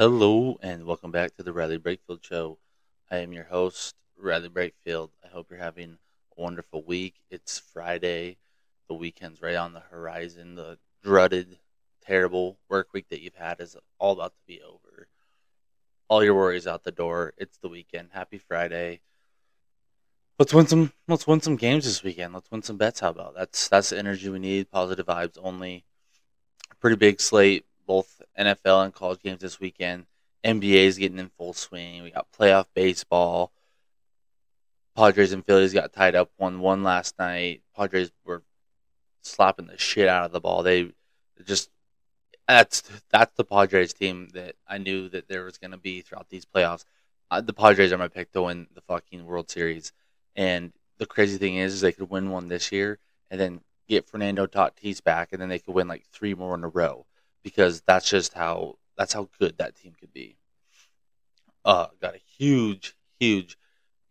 Hello and welcome back to the Riley Brakefield Show. I am your host, Riley Brakefield. I hope you're having a wonderful week. It's Friday. The weekend's right on the horizon. The dreaded, terrible work week that you've had is all about to be over. All your worries out the door. It's the weekend. Happy Friday. Let's win some let's win some games this weekend. Let's win some bets. How about that's that's the energy we need. Positive vibes only. Pretty big slate both NFL and college games this weekend. NBA is getting in full swing. We got playoff baseball. Padres and Phillies got tied up one one last night. Padres were slapping the shit out of the ball. They just that's that's the Padres team that I knew that there was going to be throughout these playoffs. Uh, the Padres are my pick to win the fucking World Series. And the crazy thing is, is they could win one this year and then get Fernando Tatis back, and then they could win like three more in a row because that's just how that's how good that team could be. Uh, got a huge, huge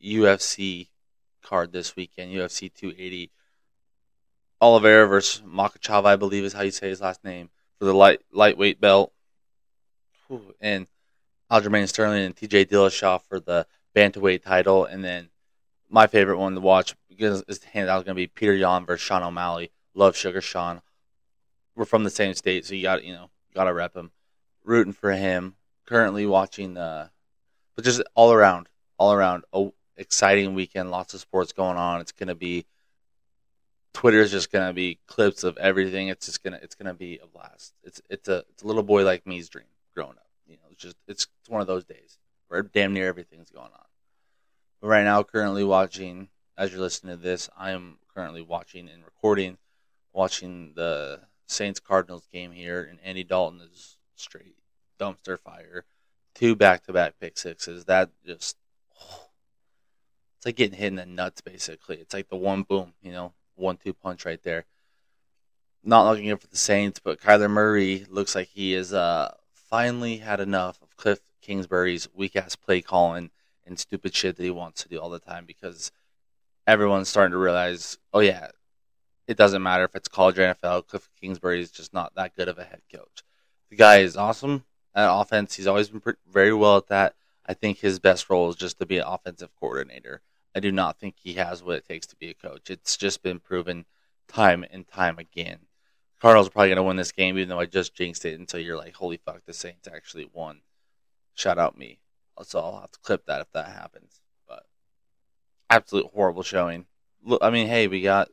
UFC card this weekend. UFC 280. Oliveira versus Makhachev, I believe is how you say his last name for the light lightweight belt, and Aljamain Sterling and T.J. Dillashaw for the bantamweight title, and then my favorite one to watch because it's hands out going to be Petr Yan versus Sean O'Malley. Love Sugar Sean we're from the same state, so you got you know got to rep him. Rooting for him. Currently watching the, but just all around, all around, a exciting weekend. Lots of sports going on. It's gonna be. Twitter's just gonna be clips of everything. It's just gonna it's gonna be a blast. It's it's a it's a little boy like me's dream growing up. You know, it's just it's, it's one of those days where damn near everything's going on. But right now, currently watching as you're listening to this, I am currently watching and recording, watching the Saints Cardinals game here, and Andy Dalton is straight dumpster fire. Two back to back pick sixes. That just oh, it's like getting hit in the nuts basically. It's like the one boom, you know, one two punch right there. Not looking good for the Saints, but Kyler Murray looks like he is uh finally had enough of Cliff Kingsbury's weak ass play calling and stupid shit that he wants to do all the time because everyone's starting to realize, oh yeah, it doesn't matter if it's college or NFL. Cliff Kingsbury is just not that good of a head coach. The guy is awesome at offense. He's always been very well at that. I think his best role is just to be an offensive coordinator. I do not think he has what it takes to be a coach. It's just been proven time and time again. Cardinals are probably going to win this game, even though I just jinxed it until you're like, holy fuck, the Saints actually won. Shout out me. So I'll have to clip that if that happens. But absolute horrible showing. I mean, hey, we got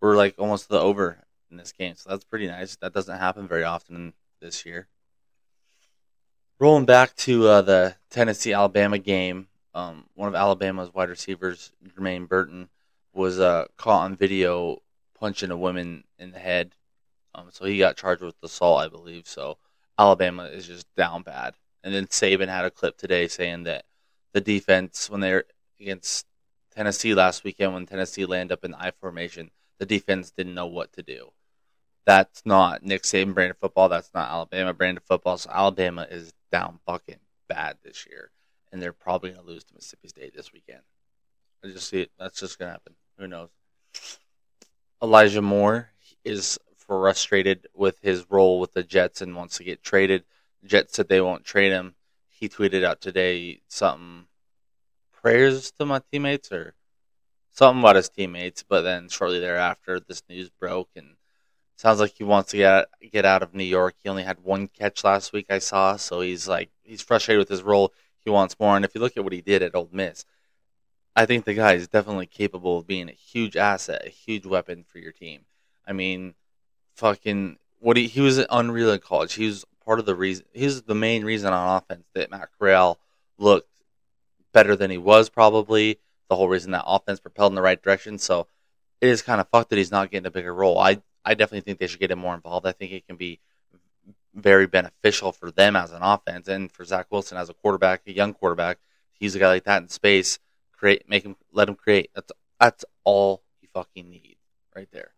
we're like almost the over in this game, so that's pretty nice. That doesn't happen very often this year. Rolling back to uh, the Tennessee Alabama game, um, one of Alabama's wide receivers, Jermaine Burton, was uh, caught on video punching a woman in the head. Um, so he got charged with assault, I believe. So Alabama is just down bad. And then Saban had a clip today saying that the defense, when they're against Tennessee last weekend, when Tennessee landed up in I formation, the defense didn't know what to do. That's not Nick Saban brand of football. That's not Alabama brand of football. So Alabama is down fucking bad this year, and they're probably going to lose to Mississippi State this weekend. I just see it. That's just going to happen. Who knows? Elijah Moore is frustrated with his role with the Jets and wants to get traded. Jets said they won't trade him. He tweeted out today something prayers to my teammates or something about his teammates, but then shortly thereafter, this news broke, and sounds like he wants to get get out of New York. He only had one catch last week, I saw, so he's like he's frustrated with his role. He wants more, and if you look at what he did at Ole Miss, I think the guy is definitely capable of being a huge asset, a huge weapon for your team. I mean, fucking what he he was unreal in college. He was part of the reason. He was the main reason on offense that Matt Corral looked better than he was probably the whole reason that offense propelled in the right direction. So it is kind of fucked that he's not getting a bigger role. I I definitely think they should get him more involved. I think it can be very beneficial for them as an offense and for Zach Wilson as a quarterback, a young quarterback. He's a guy like that in space. Create, make him, let him create. That's that's all you fucking need right there.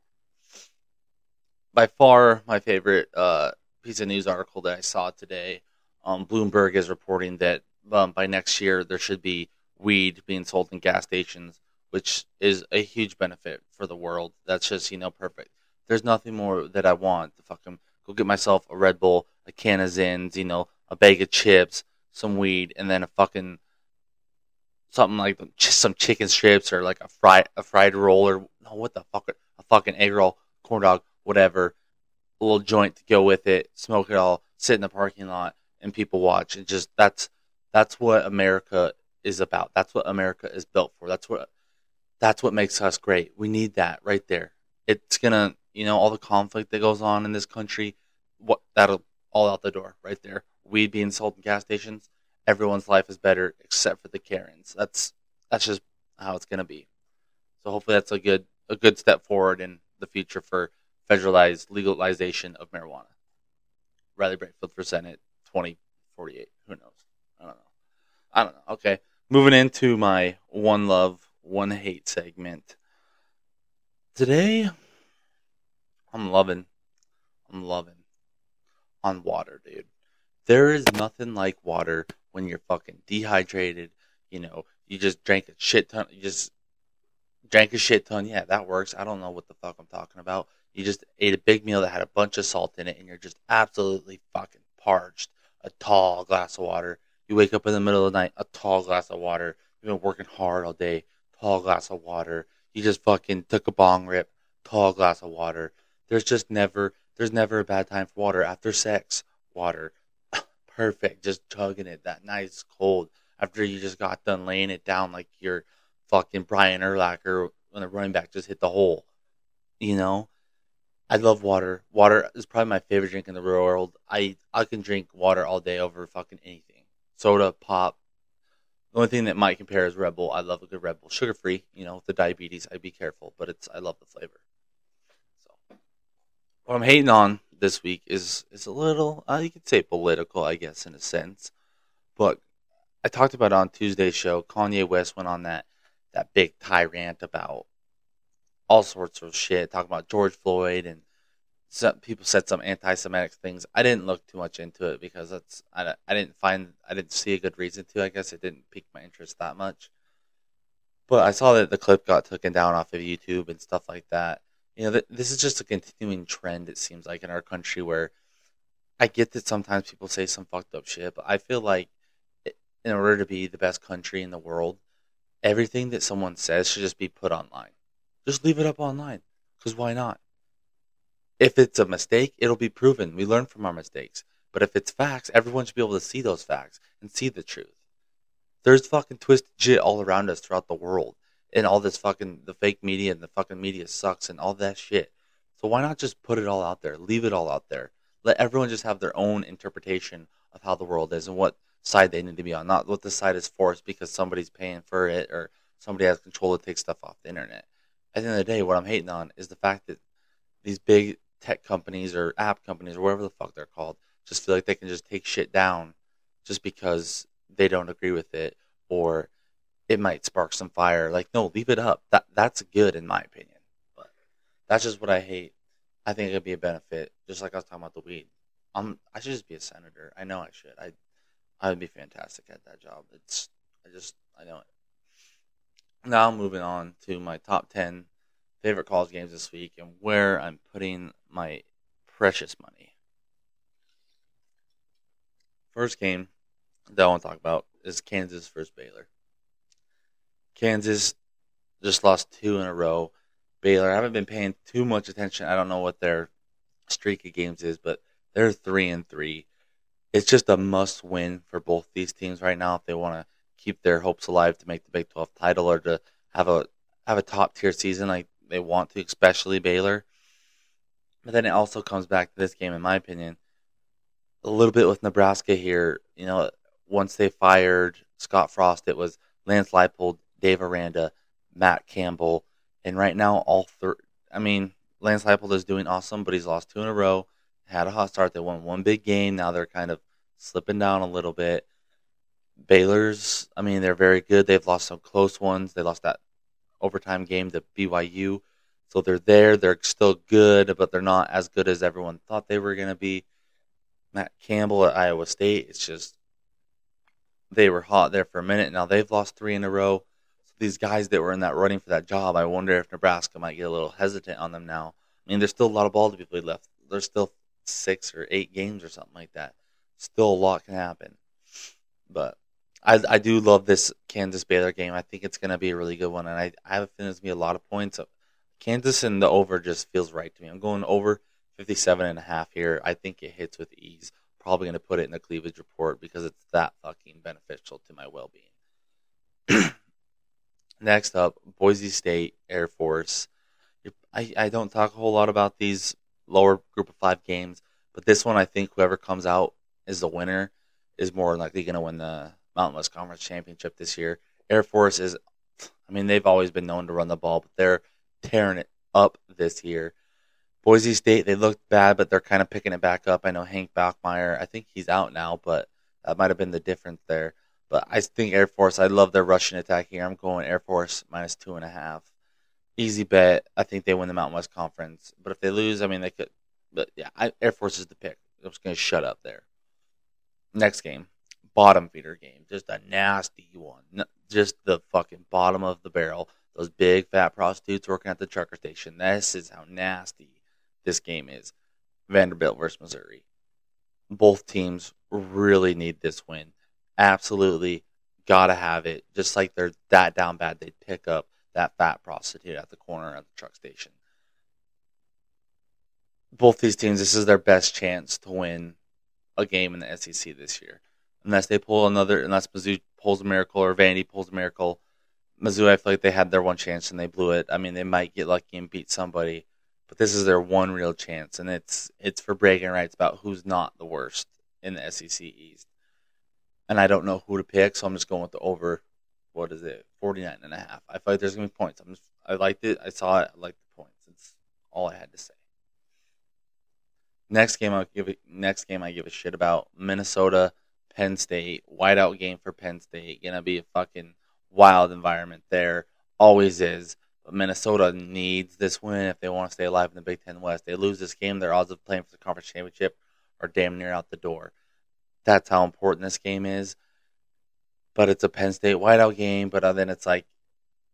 By far, my favorite uh, piece of news article that I saw today. Um, Bloomberg is reporting that um, by next year there should be weed being sold in gas stations, which is a huge benefit for the world. That's just, you know, perfect. There's nothing more that I want to fucking go get myself a Red Bull, a can of Zyns, you know, a bag of chips, some weed, and then a fucking something like just some chicken strips or like a fried a fried roll or no, what the fuck, a fucking egg roll, corn dog, whatever, a little joint to go with it, smoke it all, sit in the parking lot, and people watch. And just that's that's what America is about. That's what America is built for. That's what that's what makes us great. We need that right there. It's gonna, you know, all the conflict that goes on in this country, what that'll all out the door right there. Weed being sold in gas stations, everyone's life is better except for the Karens. That's that's just how it's gonna be. So hopefully that's a good a good step forward in the future for federalized legalization of marijuana. Riley Brakefield for Senate 2048. Who knows? I don't know. I don't know. Okay. Moving into my one love, one hate segment. Today, I'm loving, I'm loving on water, dude. There is nothing like water when you're fucking dehydrated. You know, you just drank a shit ton. You just drank a shit ton. Yeah, that works. I don't know what the fuck I'm talking about. You just ate a big meal that had a bunch of salt in it, and you're just absolutely fucking parched. A tall glass of water. You wake up in the middle of the night, a tall glass of water. You've been working hard all day, tall glass of water. You just fucking took a bong rip, tall glass of water. There's just never, there's never a bad time for water. After sex, water. Perfect. Just chugging it, that nice cold. After you just got done laying it down like you're fucking Brian Urlacher when the running back just hit the hole. You know? I love water. Water is probably my favorite drink in the real world. I I can drink water all day over fucking anything. Soda, pop. The only thing that might compare is Red Bull. I love a good Red Bull, sugar free. You know, with the diabetes, I'd be careful, but it's I love the flavor. So, what I'm hating on this week is is a little, uh, you could say political, I guess, in a sense. But I talked about on Tuesday's show. Kanye West went on that that big tyrant about all sorts of shit, talking about George Floyd and some people said some anti-Semitic things. I didn't look too much into it because that's I, I didn't find I didn't see a good reason to. I guess it didn't pique my interest that much. But I saw that the clip got taken down off of YouTube and stuff like that. You know, th- this is just a continuing trend. It seems like in our country where I get that sometimes people say some fucked up shit, but I feel like in order to be the best country in the world, everything that someone says should just be put online. Just leave it up online. Because why not? If it's a mistake, it'll be proven. We learn from our mistakes. But if it's facts, everyone should be able to see those facts and see the truth. There's fucking twisted shit all around us throughout the world. And all this fucking, the fake media and the fucking media sucks and all that shit. So why not just put it all out there? Leave it all out there. Let everyone just have their own interpretation of how the world is and what side they need to be on. Not what the side is forced because somebody's paying for it or somebody has control to take stuff off the internet at the end of the day, what I'm hating on is the fact that these big tech companies or app companies or whatever the fuck they're called just feel like they can just take shit down just because they don't agree with it or it might spark some fire. Like, no, leave it up. That that's good in my opinion. But that's just what I hate. I think it could be a benefit, just like I was talking about the weed. I'm I should just be a senator. I know I should. I I would be fantastic at that job. It's I just I know it. Now moving on to my top 10 favorite college games this week and where I'm putting my precious money. First game that I want to talk about is Kansas versus Baylor. Kansas just lost two in a row. Baylor, I haven't been paying too much attention. I don't know what their streak of games is, but they're three and three. It's just a must win for both these teams right now if they want to keep their hopes alive to make the Big 12 title or to have a have a top tier season like they want to, especially Baylor. But then it also comes back to this game, in my opinion, a little bit with Nebraska here. You know, once they fired Scott Frost, it was Lance Leipold, Dave Aranda, Matt Campbell, and right now all three. I mean, Lance Leipold is doing awesome, but he's lost two in a row. Had a hot start. They won one big game. Now they're kind of slipping down a little bit. Baylor's, I mean, they're very good. They've lost some close ones. They lost that overtime game to BYU. So they're there. They're still good, but they're not as good as everyone thought they were going to be. Matt Campbell at Iowa State, it's just they were hot there for a minute. Now they've lost three in a row. So these guys that were in that running for that job, I wonder if Nebraska might get a little hesitant on them now. I mean, there's still a lot of ball to be played left. There's still six or eight games or something like that. Still, a lot can happen. But I, I do love this Kansas Baylor game. I think it's going to be a really good one, and I, I have a feeling it's going to be a lot of points. Kansas and the over just feels right to me. I'm going over 57 and a half here. I think it hits with ease. Probably going to put it in the cleavage report because it's that fucking beneficial to my well being. Next up, Boise State Air Force. I, I don't talk a whole lot about these lower group of five games, but this one I think whoever comes out is the winner is more likely going to win the Mountain West Conference Championship this year. Air Force is, I mean, they've always been known to run the ball, but they're tearing it up this year. Boise State, they looked bad, but they're kind of picking it back up. I know Hank Bachmeier, I think he's out now, but that might have been the difference there. But I think Air Force, I love their rushing attack here. I'm going Air Force minus two and a half. Easy bet. I think they win the Mountain West Conference. But if they lose, I mean, they could. But yeah, I, Air Force is the pick. I'm just going to shut up there. Next game bottom feeder game. Just a nasty one. Just the fucking bottom of the barrel. Those big fat prostitutes working at the trucker station. This is how nasty this game is. Vanderbilt versus Missouri. Both teams really need this win. Absolutely gotta have it. Just like they're that down bad, they'd pick up that fat prostitute at the corner of the truck station. Both these teams, this is their best chance to win a game in the SEC this year unless they pull another, unless Mizzou pulls a miracle or Vandy pulls a miracle. Mizzou, I feel like they had their one chance and they blew it. I mean, they might get lucky and beat somebody, but this is their one real chance, and it's it's for bragging rights about who's not the worst in the SEC East. And I don't know who to pick, so I'm just going with the over. What is it? 49 and a half. I feel like there's gonna be points. I'm just, I liked it. I saw it. I liked the points. It's all I had to say. Next game I give it. Next game I give a shit about Minnesota Penn State, whiteout game for Penn State. Gonna be a fucking wild environment there. Always is. But Minnesota needs this win if they want to stay alive in the Big Ten West. They lose this game, their odds of playing for the conference championship are damn near out the door. That's how important this game is. But it's a Penn State whiteout game. But then it's like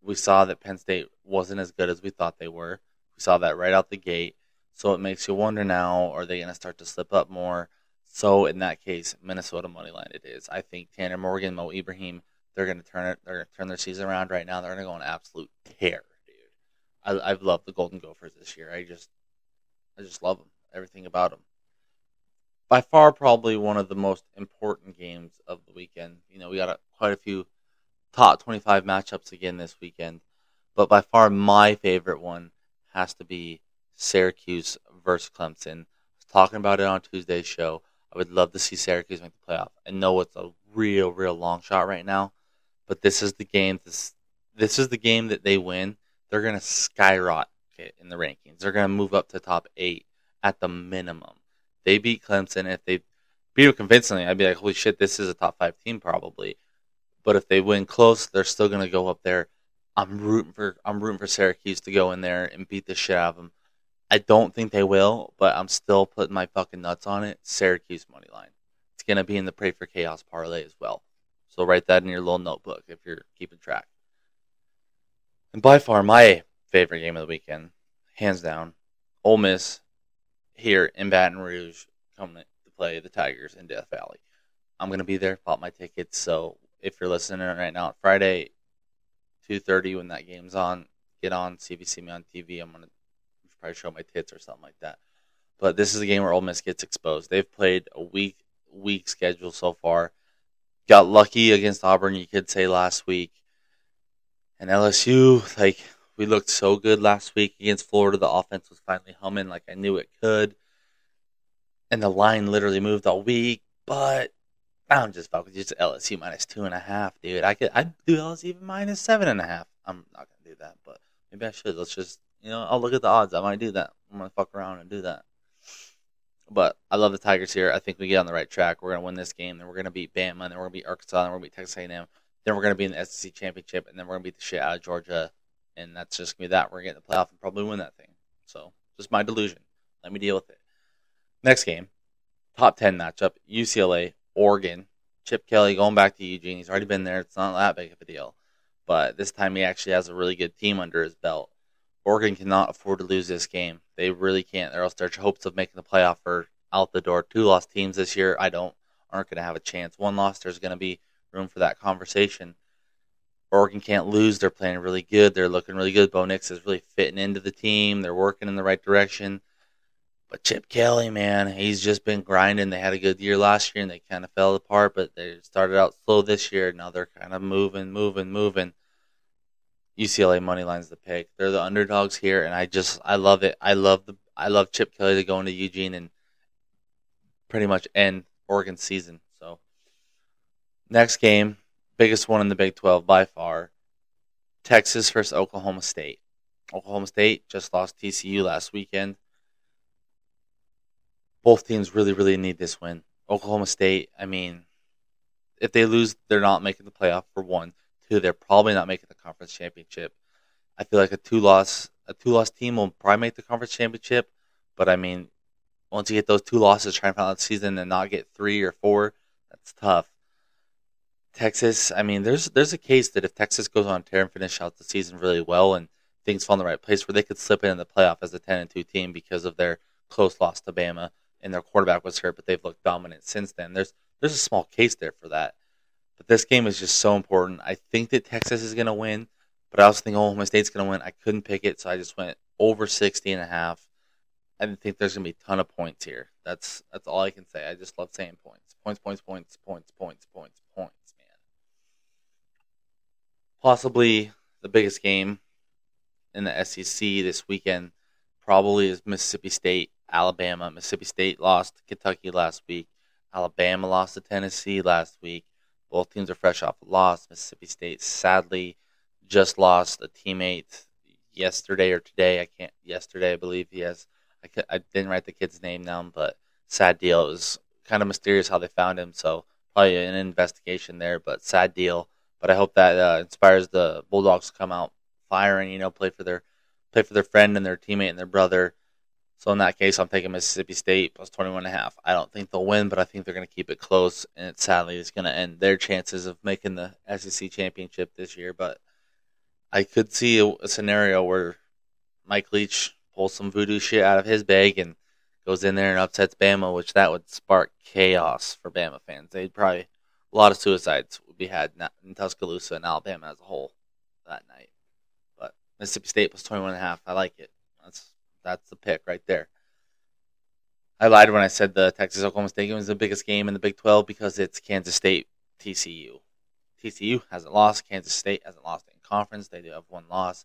we saw that Penn State wasn't as good as we thought they were. We saw that right out the gate. So it makes you wonder now: Are they going to start to slip up more? So in that case, Minnesota money line it is. I think Tanner Morgan, Mo Ibrahim, they're going to turn it. They're going to turn their season around right now. They're going to go on absolute tear, dude. I, I've loved the Golden Gophers this year. I just, I just love them. Everything about them. By far, probably one of the most important games of the weekend. You know, we got a, quite a few top 25 matchups again this weekend, but by far my favorite one has to be Syracuse versus Clemson. I was talking about it on Tuesday's show. I would love to see Syracuse make the playoff. I know it's a real, real long shot right now, but this is the game. This this is the game that they win. They're gonna skyrocket in the rankings. They're gonna move up to top eight at the minimum. They beat Clemson. If they beat them convincingly, I'd be like, holy shit, this is a top five team probably. But if they win close, they're still gonna go up there. I'm rooting for I'm rooting for Syracuse to go in there and beat the shit out of them. I don't think they will, but I'm still putting my fucking nuts on it. Syracuse money line. It's gonna be in the pray for chaos parlay as well. So write that in your little notebook if you're keeping track. And by far my favorite game of the weekend, hands down, Ole Miss here in Baton Rouge coming to play the Tigers in Death Valley. I'm gonna be there, bought my tickets. So if you're listening right now, Friday, two thirty when that game's on, get on. See me on TV. I'm gonna probably show my tits or something like that. But this is a game where Ole Miss gets exposed. They've played a weak, weak schedule so far. Got lucky against Auburn, you could say last week. And LSU, like we looked so good last week against Florida. The offense was finally humming like I knew it could. And the line literally moved all week, but I'm just fucking just LSU minus two and a half, dude. I could I'd do LSU even minus seven and a half. I'm not gonna do that, but maybe I should. Let's just you know, I'll look at the odds. I might do that. I'm gonna fuck around and do that. But I love the Tigers here. I think we get on the right track. We're gonna win this game. Then we're gonna beat Bama. Then we're gonna beat Arkansas. Then we're gonna beat Texas A&M. Then we're gonna be in the SEC championship. And then we're gonna beat the shit out of Georgia. And that's just gonna be that. We're gonna get the playoff and probably win that thing. So just my delusion. Let me deal with it. Next game, top ten matchup: UCLA, Oregon. Chip Kelly going back to Eugene. He's already been there. It's not that big of a deal. But this time he actually has a really good team under his belt. Oregon cannot afford to lose this game. They really can't, or else their hopes of making the playoff are out the door. Two lost teams this year. I don't. aren't going to have a chance. One loss, there's going to be room for that conversation. Oregon can't lose. They're playing really good. They're looking really good. Bo Nix is really fitting into the team. They're working in the right direction. But Chip Kelly, man, he's just been grinding. They had a good year last year and they kind of fell apart, but they started out slow this year. Now they're kind of moving, moving, moving. UCLA money lines the pick. They're the underdogs here, and I just I love it. I love the I love Chip Kelly to go into Eugene and pretty much end Oregon season. So next game, biggest one in the Big 12 by far. Texas versus Oklahoma State. Oklahoma State just lost TCU last weekend. Both teams really, really need this win. Oklahoma State, I mean, if they lose, they're not making the playoff for one. Two, they're probably not making the conference championship. I feel like a two loss a two loss team will probably make the conference championship, but I mean, once you get those two losses, trying to find out the season and not get three or four, that's tough. Texas, I mean, there's there's a case that if Texas goes on tear and finish out the season really well and things fall in the right place, where they could slip in the playoff as a ten and two team because of their close loss to Bama and their quarterback was hurt, but they've looked dominant since then. There's there's a small case there for that. But this game is just so important. I think that Texas is going to win, but I also think Oklahoma State's going to win. I couldn't pick it, so I just went over 60 and a half. I didn't think there's going to be a ton of points here. That's that's all I can say. I just love saying points. Points, points, points, points, points, points, points man. possibly the biggest game in the SEC this weekend probably is Mississippi State, Alabama. Mississippi State lost to Kentucky last week. Alabama lost to Tennessee last week. Both teams are fresh off a loss. Mississippi State sadly just lost a teammate yesterday or today. I can't. Yesterday, I believe he has. I, I didn't write the kid's name down, but sad deal. It was kind of mysterious how they found him. So probably an investigation there, but sad deal. But I hope that uh, inspires the Bulldogs to come out firing. You know, play for their play for their friend and their teammate and their brother. So in that case, I'm taking Mississippi State plus 21 and a half. I don't think they'll win, but I think they're going to keep it close, and it sadly is going to end their chances of making the SEC championship this year. But I could see a, a scenario where Mike Leach pulls some voodoo shit out of his bag and goes in there and upsets Bama, which that would spark chaos for Bama fans. They'd probably a lot of suicides would be had in Tuscaloosa and Alabama as a whole that night. But Mississippi State plus 21 and a half. I like it. That's the pick right there. I lied when I said the Texas Oklahoma State game was the biggest game in the Big 12 because it's Kansas State TCU. TCU hasn't lost. Kansas State hasn't lost in conference. They do have one loss.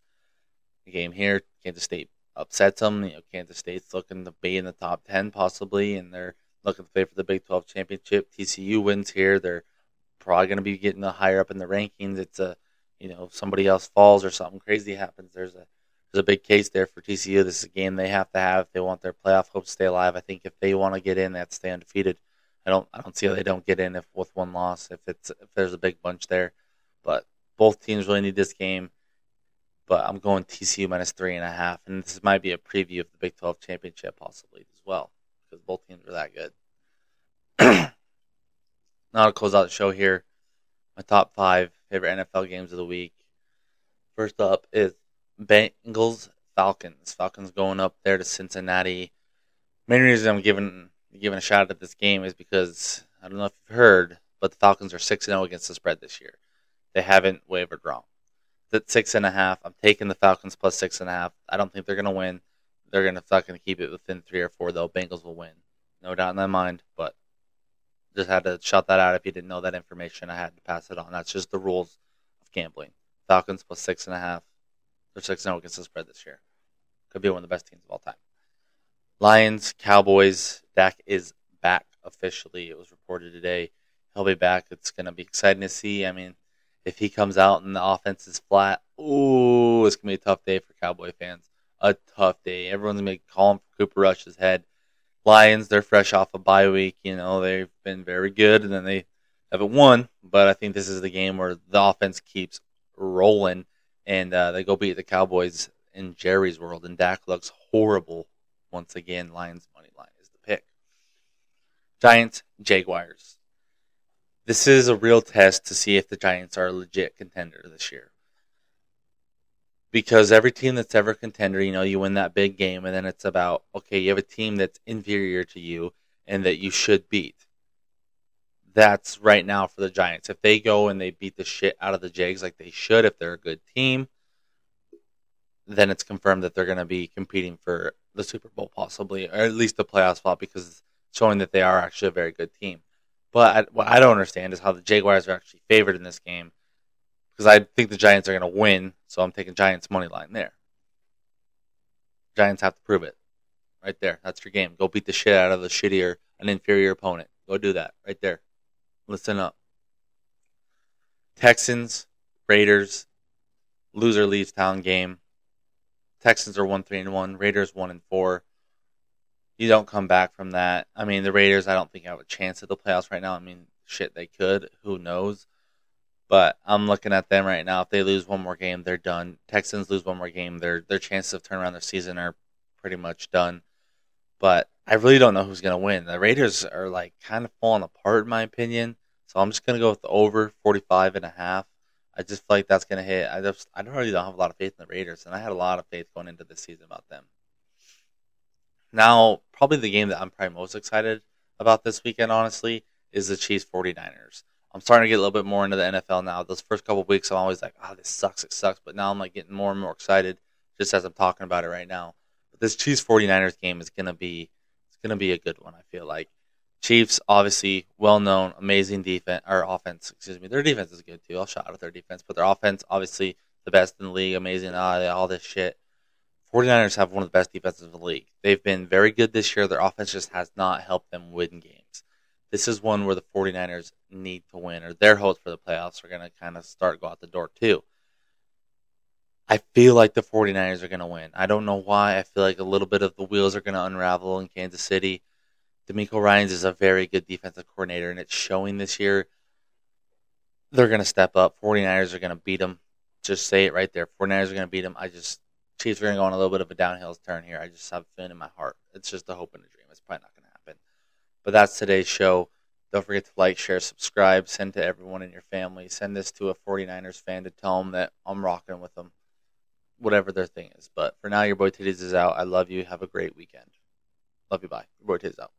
The game here, Kansas State upsets them. You know, Kansas State's looking to be in the top 10 possibly, and they're looking to play for the Big 12 championship. TCU wins here. They're probably going to be getting higher up in the rankings. It's a, you know, somebody else falls or something crazy happens. There's a there's a big case there for TCU. This is a game they have to have if they want their playoff hopes to stay alive. I think if they want to get in, they have to stay undefeated. I don't I don't see how they don't get in if with one loss if it's if there's a big bunch there. But both teams really need this game. But I'm going TCU minus three and a half, and this might be a preview of the Big 12 championship possibly as well because both teams are that good. now to close out the show here, my top five favorite NFL games of the week. First up is Bengals Falcons. Falcons going up there to Cincinnati. Main reason I'm giving giving a shout out at this game is because I don't know if you've heard, but the Falcons are six and zero oh against the spread this year. They haven't wavered wrong. At six and a half, I'm taking the Falcons plus six and a half. I don't think they're going to win. They're going to not going to keep it within three or four though. Bengals will win, no doubt in my mind. But just had to shout that out. If you didn't know that information, I had to pass it on. That's just the rules of gambling. Falcons plus six and a half. They're six and zero against the spread this year. Could be one of the best teams of all time. Lions, Cowboys. Dak is back officially. It was reported today. He'll be back. It's going to be exciting to see. I mean, if he comes out and the offense is flat, ooh, it's going to be a tough day for Cowboy fans. A tough day. Everyone's going to be calling for Cooper Rush's head. Lions, they're fresh off a bye week. You know, they've been very good, and then they haven't won. But I think this is the game where the offense keeps rolling, and uh, they go beat the Cowboys in Jerry's world. And Dak looks horrible once again. Lions money line is the pick. Giants, Jaguars. This is a real test to see if the Giants are a legit contender this year because every team that's ever contender, you know, you win that big game, and then it's about okay, you have a team that's inferior to you and that you should beat. That's right now for the Giants. If they go and they beat the shit out of the Jags like they should, if they're a good team, then it's confirmed that they're going to be competing for the Super Bowl, possibly, or at least the playoff spot, because it's showing that they are actually a very good team. But I, what I don't understand is how the Jaguars are actually favored in this game, because I think the Giants are going to win, so I'm taking Giants money line there. Giants have to prove it. Right there. That's your game. Go beat the shit out of the shittier, an inferior opponent. Go do that. Right there. Listen up. Texans, Raiders, loser leaves town game. Texans are one three and one. Raiders one and four. You don't come back from that. I mean, the Raiders. I don't think have a chance at the playoffs right now. I mean, shit, they could. Who knows? But I'm looking at them right now. If they lose one more game, they're done. Texans lose one more game, their their chances of turning around their season are pretty much done. But I really don't know who's to win. The Raiders are like kind of falling apart in my opinion. So I'm just going to go with the over 45 and a half. I just feel like that's going to hit. I just I don't really don't have a lot of faith in the Raiders, and I had a lot of faith going into this season about them. Now, probably the game that I'm probably most excited about this weekend, honestly, is the Chiefs 49ers. I'm starting to get a little bit more into the NFL now. Those first couple weeks, I'm always like, "Oh, this sucks, it sucks," but now I'm like getting more and more excited just as I'm talking about it right now. But this Chiefs 49ers game is gonna be it's gonna be a good one. I feel like Chiefs, obviously, well known, amazing defense or offense. Excuse me, their defense is good too. I'll shout out their defense, but their offense, obviously, the best in the league, amazing, all, this shit. 49ers have one of the best defenses in the league. They've been very good this year. Their offense just has not helped them win games. This is one where the 49ers need to win, or their hopes for the playoffs are going to kind of start go out the door too. I feel like the 49ers are going to win. I don't know why. I feel like a little bit of the wheels are going to unravel in Kansas City. DeMeco Ryans is a very good defensive coordinator, and it's showing this year. They're going to step up. 49ers are going to beat them. Just say it right there. 49ers are going to beat them. I just, Chiefs are going to go on a little bit of a downhill turn here. I just have a feeling in my heart. It's just a hope and a dream. It's probably not going to happen. But that's today's show. Don't forget to like, share, subscribe, send to everyone in your family. Send this to a 49ers fan to tell them that I'm rocking with them, whatever their thing is. But for now, your boy Titties is out. I love you. Have a great weekend. Love you. Bye. Your boy Titties out.